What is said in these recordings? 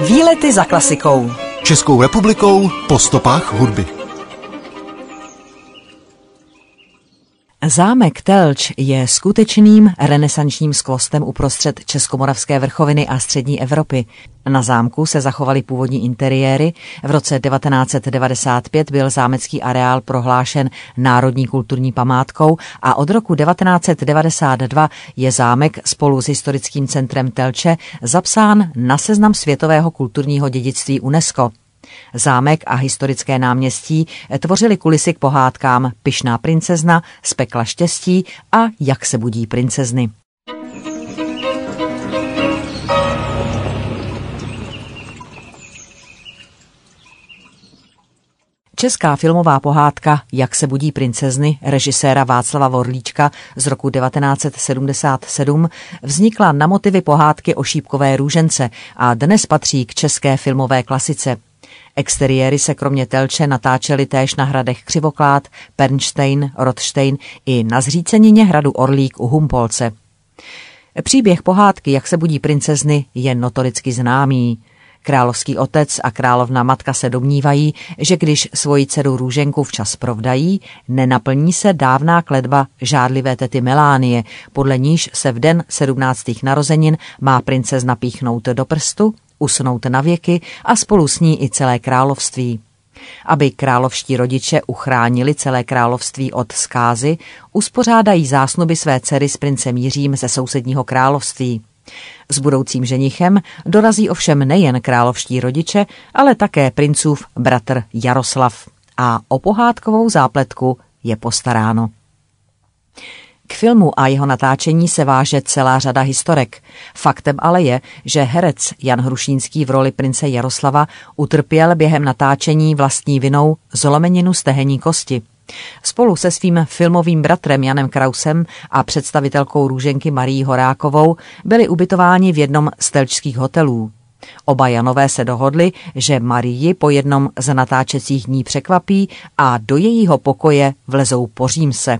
Výlety za klasikou. Českou republikou po stopách hudby. Zámek Telč je skutečným renesančním skvostem uprostřed Českomoravské vrchoviny a střední Evropy. Na zámku se zachovaly původní interiéry. V roce 1995 byl zámecký areál prohlášen národní kulturní památkou a od roku 1992 je zámek spolu s historickým centrem Telče zapsán na seznam světového kulturního dědictví UNESCO. Zámek a historické náměstí tvořily kulisy k pohádkám Pyšná princezna, Spekla štěstí a Jak se budí princezny. Česká filmová pohádka Jak se budí princezny režiséra Václava Vorlíčka z roku 1977 vznikla na motivy pohádky o šípkové růžence a dnes patří k české filmové klasice. Exteriéry se kromě Telče natáčely též na hradech Křivoklád, Pernstein, Rotstein i na zřícenině hradu Orlík u Humpolce. Příběh pohádky Jak se budí princezny je notoricky známý. Královský otec a královna matka se domnívají, že když svoji dceru Růženku včas provdají, nenaplní se dávná kledba žádlivé tety Melánie, podle níž se v den sedmnáctých narozenin má princezna píchnout do prstu usnout na věky a spolu s ní i celé království. Aby královští rodiče uchránili celé království od zkázy, uspořádají zásnuby své dcery s princem Jiřím ze sousedního království. S budoucím ženichem dorazí ovšem nejen královští rodiče, ale také princův bratr Jaroslav. A o pohádkovou zápletku je postaráno. K filmu a jeho natáčení se váže celá řada historek. Faktem ale je, že herec Jan Hrušínský v roli prince Jaroslava utrpěl během natáčení vlastní vinou zlomeninu stehenní kosti. Spolu se svým filmovým bratrem Janem Krausem a představitelkou růženky Marí Horákovou byli ubytováni v jednom z telčských hotelů. Oba Janové se dohodli, že Marii po jednom z natáčecích dní překvapí a do jejího pokoje vlezou po se.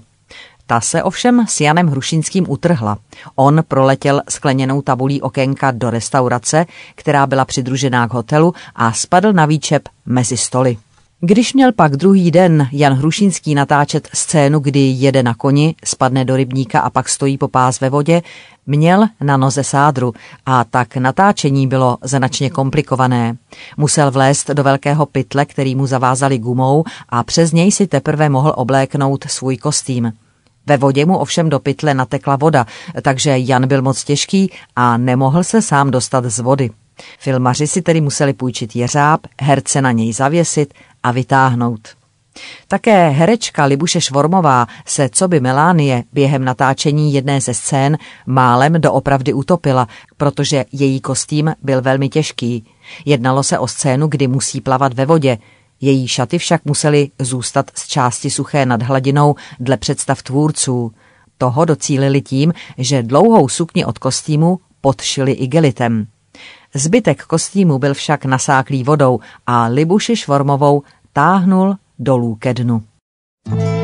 Ta se ovšem s Janem Hrušinským utrhla. On proletěl skleněnou tabulí okénka do restaurace, která byla přidružená k hotelu a spadl na výčep mezi stoly. Když měl pak druhý den Jan Hrušinský natáčet scénu, kdy jede na koni, spadne do rybníka a pak stojí po pás ve vodě, měl na noze sádru a tak natáčení bylo značně komplikované. Musel vlézt do velkého pytle, který mu zavázali gumou a přes něj si teprve mohl obléknout svůj kostým. Ve vodě mu ovšem do pytle natekla voda, takže Jan byl moc těžký a nemohl se sám dostat z vody. Filmaři si tedy museli půjčit jeřáb, herce na něj zavěsit a vytáhnout. Také herečka Libuše Švormová se, co by Melánie, během natáčení jedné ze scén málem doopravdy utopila, protože její kostým byl velmi těžký. Jednalo se o scénu, kdy musí plavat ve vodě, její šaty však musely zůstat z části suché nad hladinou dle představ tvůrců. Toho docílili tím, že dlouhou sukni od kostýmu podšili igelitem. Zbytek kostýmu byl však nasáklý vodou a Libuši Švormovou táhnul dolů ke dnu. Na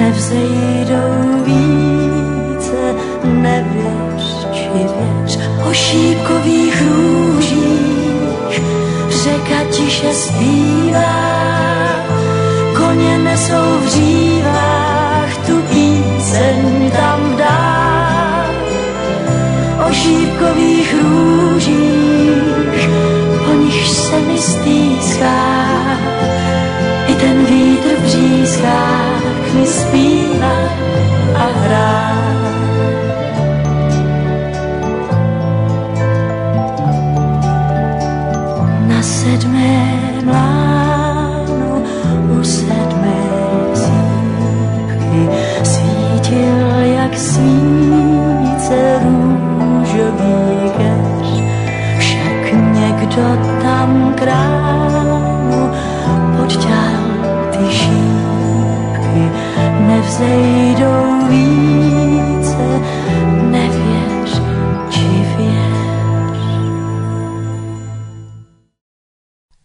nevzejdou více, nevěř či věř. O šípkových růžích řeka tiše zpívá, koně nesou v řívách tu píseň tam dá. O šípkových růžích, po nich se mi stýská, i ten vítr v břízkách mi zpívá a hrá. Na sedmém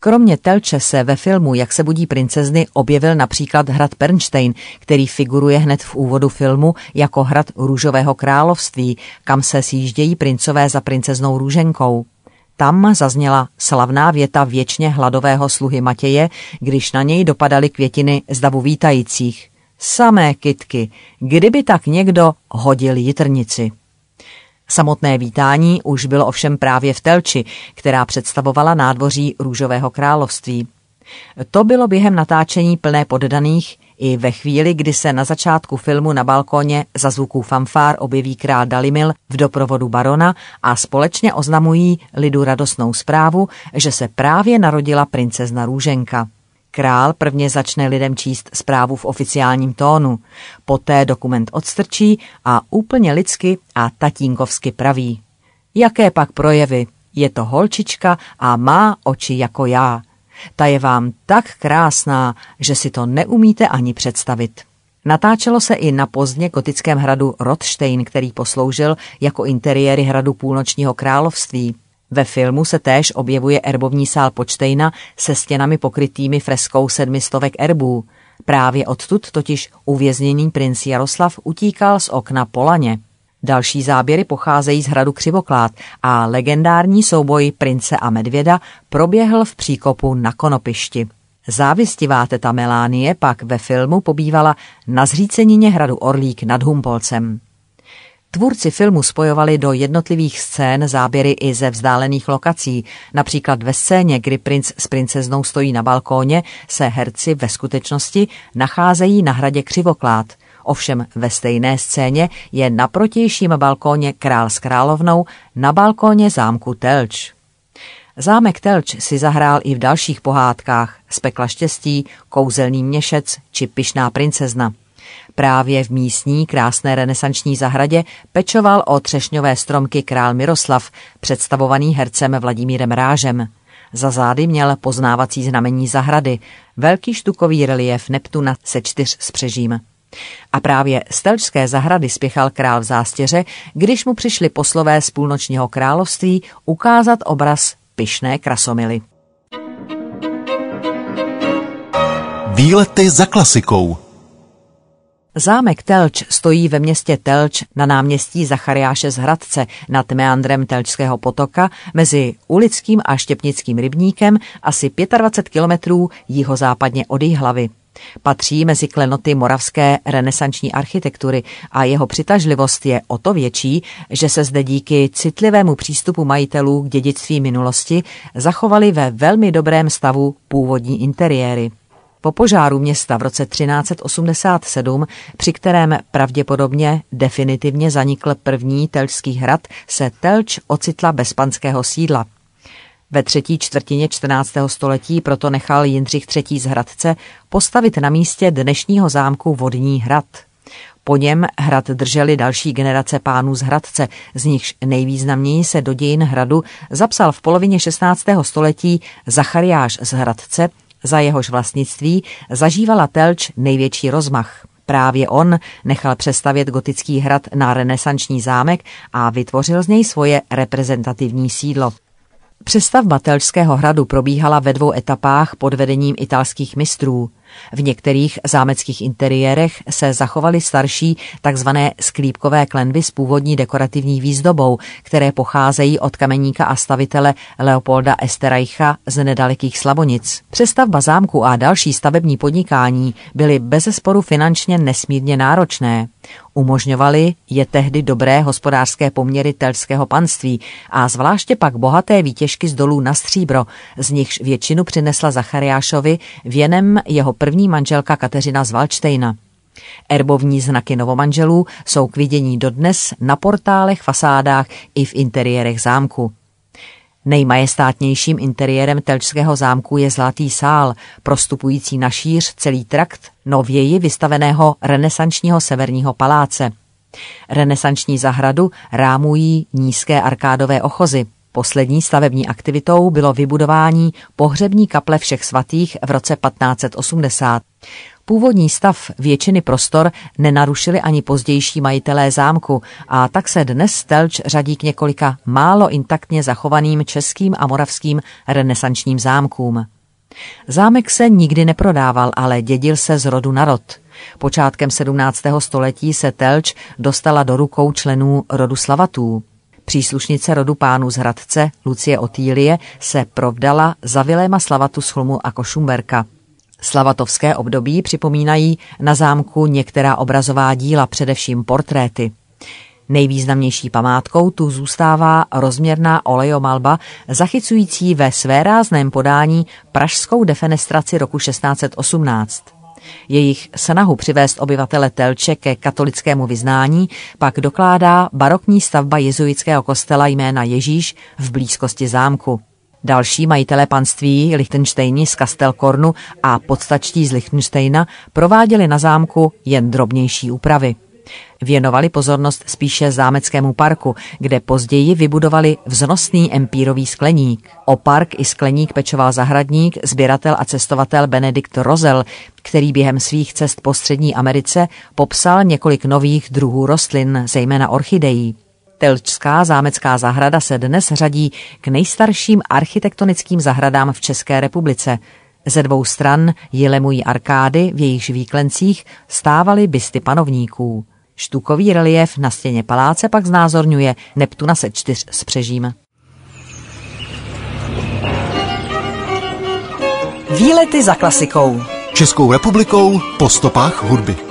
Kromě Telče se ve filmu Jak se budí princezny objevil například hrad Pernstein, který figuruje hned v úvodu filmu jako hrad Růžového království, kam se sjíždějí princové za princeznou růženkou. Tam zazněla slavná věta věčně hladového sluhy Matěje, když na něj dopadaly květiny z davu vítajících. Samé kytky, kdyby tak někdo hodil jitrnici. Samotné vítání už bylo ovšem právě v Telči, která představovala nádvoří Růžového království. To bylo během natáčení plné poddaných i ve chvíli, kdy se na začátku filmu na balkóně za zvuků fanfár objeví král Dalimil v doprovodu barona a společně oznamují lidu radostnou zprávu, že se právě narodila princezna Růženka. Král prvně začne lidem číst zprávu v oficiálním tónu, poté dokument odstrčí a úplně lidsky a tatínkovsky praví. Jaké pak projevy? Je to holčička a má oči jako já. Ta je vám tak krásná, že si to neumíte ani představit. Natáčelo se i na pozdně gotickém hradu Rothstein, který posloužil jako interiéry hradu půlnočního království. Ve filmu se též objevuje erbovní sál Počtejna se stěnami pokrytými freskou sedmistovek erbů. Právě odtud totiž uvězněný princ Jaroslav utíkal z okna Polaně. Další záběry pocházejí z hradu Křivoklád a legendární souboj prince a medvěda proběhl v příkopu na Konopišti. Závistivá teta Melánie pak ve filmu pobývala na zřícenině hradu Orlík nad Humpolcem. Tvůrci filmu spojovali do jednotlivých scén záběry i ze vzdálených lokací. Například ve scéně, kdy princ s princeznou stojí na balkóně, se herci ve skutečnosti nacházejí na hradě Křivoklád. Ovšem ve stejné scéně je na protějším balkóně král s královnou na balkóně zámku Telč. Zámek Telč si zahrál i v dalších pohádkách z pekla štěstí, kouzelný měšec či pyšná princezna. Právě v místní krásné renesanční zahradě pečoval o třešňové stromky král Miroslav, představovaný hercem Vladimírem Rážem. Za zády měl poznávací znamení zahrady, velký štukový relief Neptuna se čtyř spřežím. A právě z Telčské zahrady spěchal král v zástěře, když mu přišli poslové z půlnočního království ukázat obraz pyšné krasomily. Výlety za klasikou. Zámek Telč stojí ve městě Telč na náměstí Zachariáše z Hradce nad meandrem Telčského potoka mezi Ulickým a Štěpnickým rybníkem asi 25 kilometrů jihozápadně od hlavy. Patří mezi klenoty moravské renesanční architektury a jeho přitažlivost je o to větší, že se zde díky citlivému přístupu majitelů k dědictví minulosti zachovaly ve velmi dobrém stavu původní interiéry. Po požáru města v roce 1387, při kterém pravděpodobně definitivně zanikl první telčský hrad, se Telč ocitla bez panského sídla. Ve třetí čtvrtině 14. století proto nechal Jindřich III. z Hradce postavit na místě dnešního zámku Vodní hrad. Po něm hrad drželi další generace pánů z Hradce, z nichž nejvýznamněji se do dějin hradu zapsal v polovině 16. století Zachariáš z Hradce, za jehož vlastnictví zažívala Telč největší rozmach. Právě on nechal přestavět gotický hrad na renesanční zámek a vytvořil z něj svoje reprezentativní sídlo. Přestavba Telčského hradu probíhala ve dvou etapách pod vedením italských mistrů. V některých zámeckých interiérech se zachovaly starší takzvané sklípkové klenby s původní dekorativní výzdobou, které pocházejí od kameníka a stavitele Leopolda Esterreicha z nedalekých Slavonic. Přestavba zámku a další stavební podnikání byly bezesporu finančně nesmírně náročné. Umožňovaly je tehdy dobré hospodářské poměry telského panství a zvláště pak bohaté výtěžky z dolů na stříbro, z nichž většinu přinesla Zachariášovi věnem jeho první manželka Kateřina z Valčtejna. Erbovní znaky novomanželů jsou k vidění dodnes na portálech, fasádách i v interiérech zámku. Nejmajestátnějším interiérem Telčského zámku je Zlatý sál, prostupující na šíř celý trakt nověji vystaveného renesančního severního paláce. Renesanční zahradu rámují nízké arkádové ochozy. Poslední stavební aktivitou bylo vybudování pohřební kaple všech svatých v roce 1580. Původní stav většiny prostor nenarušili ani pozdější majitelé zámku a tak se dnes Telč řadí k několika málo intaktně zachovaným českým a moravským renesančním zámkům. Zámek se nikdy neprodával, ale dědil se z rodu na rod. Počátkem 17. století se Telč dostala do rukou členů rodu Slavatů. Příslušnice rodu pánů z Hradce, Lucie Otýlie, se provdala za Viléma Slavatu z Chlmu a Košumberka. Slavatovské období připomínají na zámku některá obrazová díla, především portréty. Nejvýznamnější památkou tu zůstává rozměrná olejomalba, zachycující ve své rázném podání pražskou defenestraci roku 1618. Jejich snahu přivést obyvatele Telče ke katolickému vyznání pak dokládá barokní stavba jezuitského kostela jména Ježíš v blízkosti zámku. Další majitelé panství Lichtensteini z Kastelkornu a podstačtí z Lichtensteina prováděli na zámku jen drobnější úpravy. Věnovali pozornost spíše zámeckému parku, kde později vybudovali vznosný empírový skleník. O park i skleník pečoval zahradník, sběratel a cestovatel Benedikt Rozel, který během svých cest po střední Americe popsal několik nových druhů rostlin, zejména orchidejí. Telčská zámecká zahrada se dnes řadí k nejstarším architektonickým zahradám v České republice. Ze dvou stran ji lemují arkády, v jejichž výklencích stávaly bysty panovníků. Štukový relief na stěně paláce pak znázorňuje Neptuna se čtyř spřežím. Výlety za klasikou. Českou republikou po stopách hudby.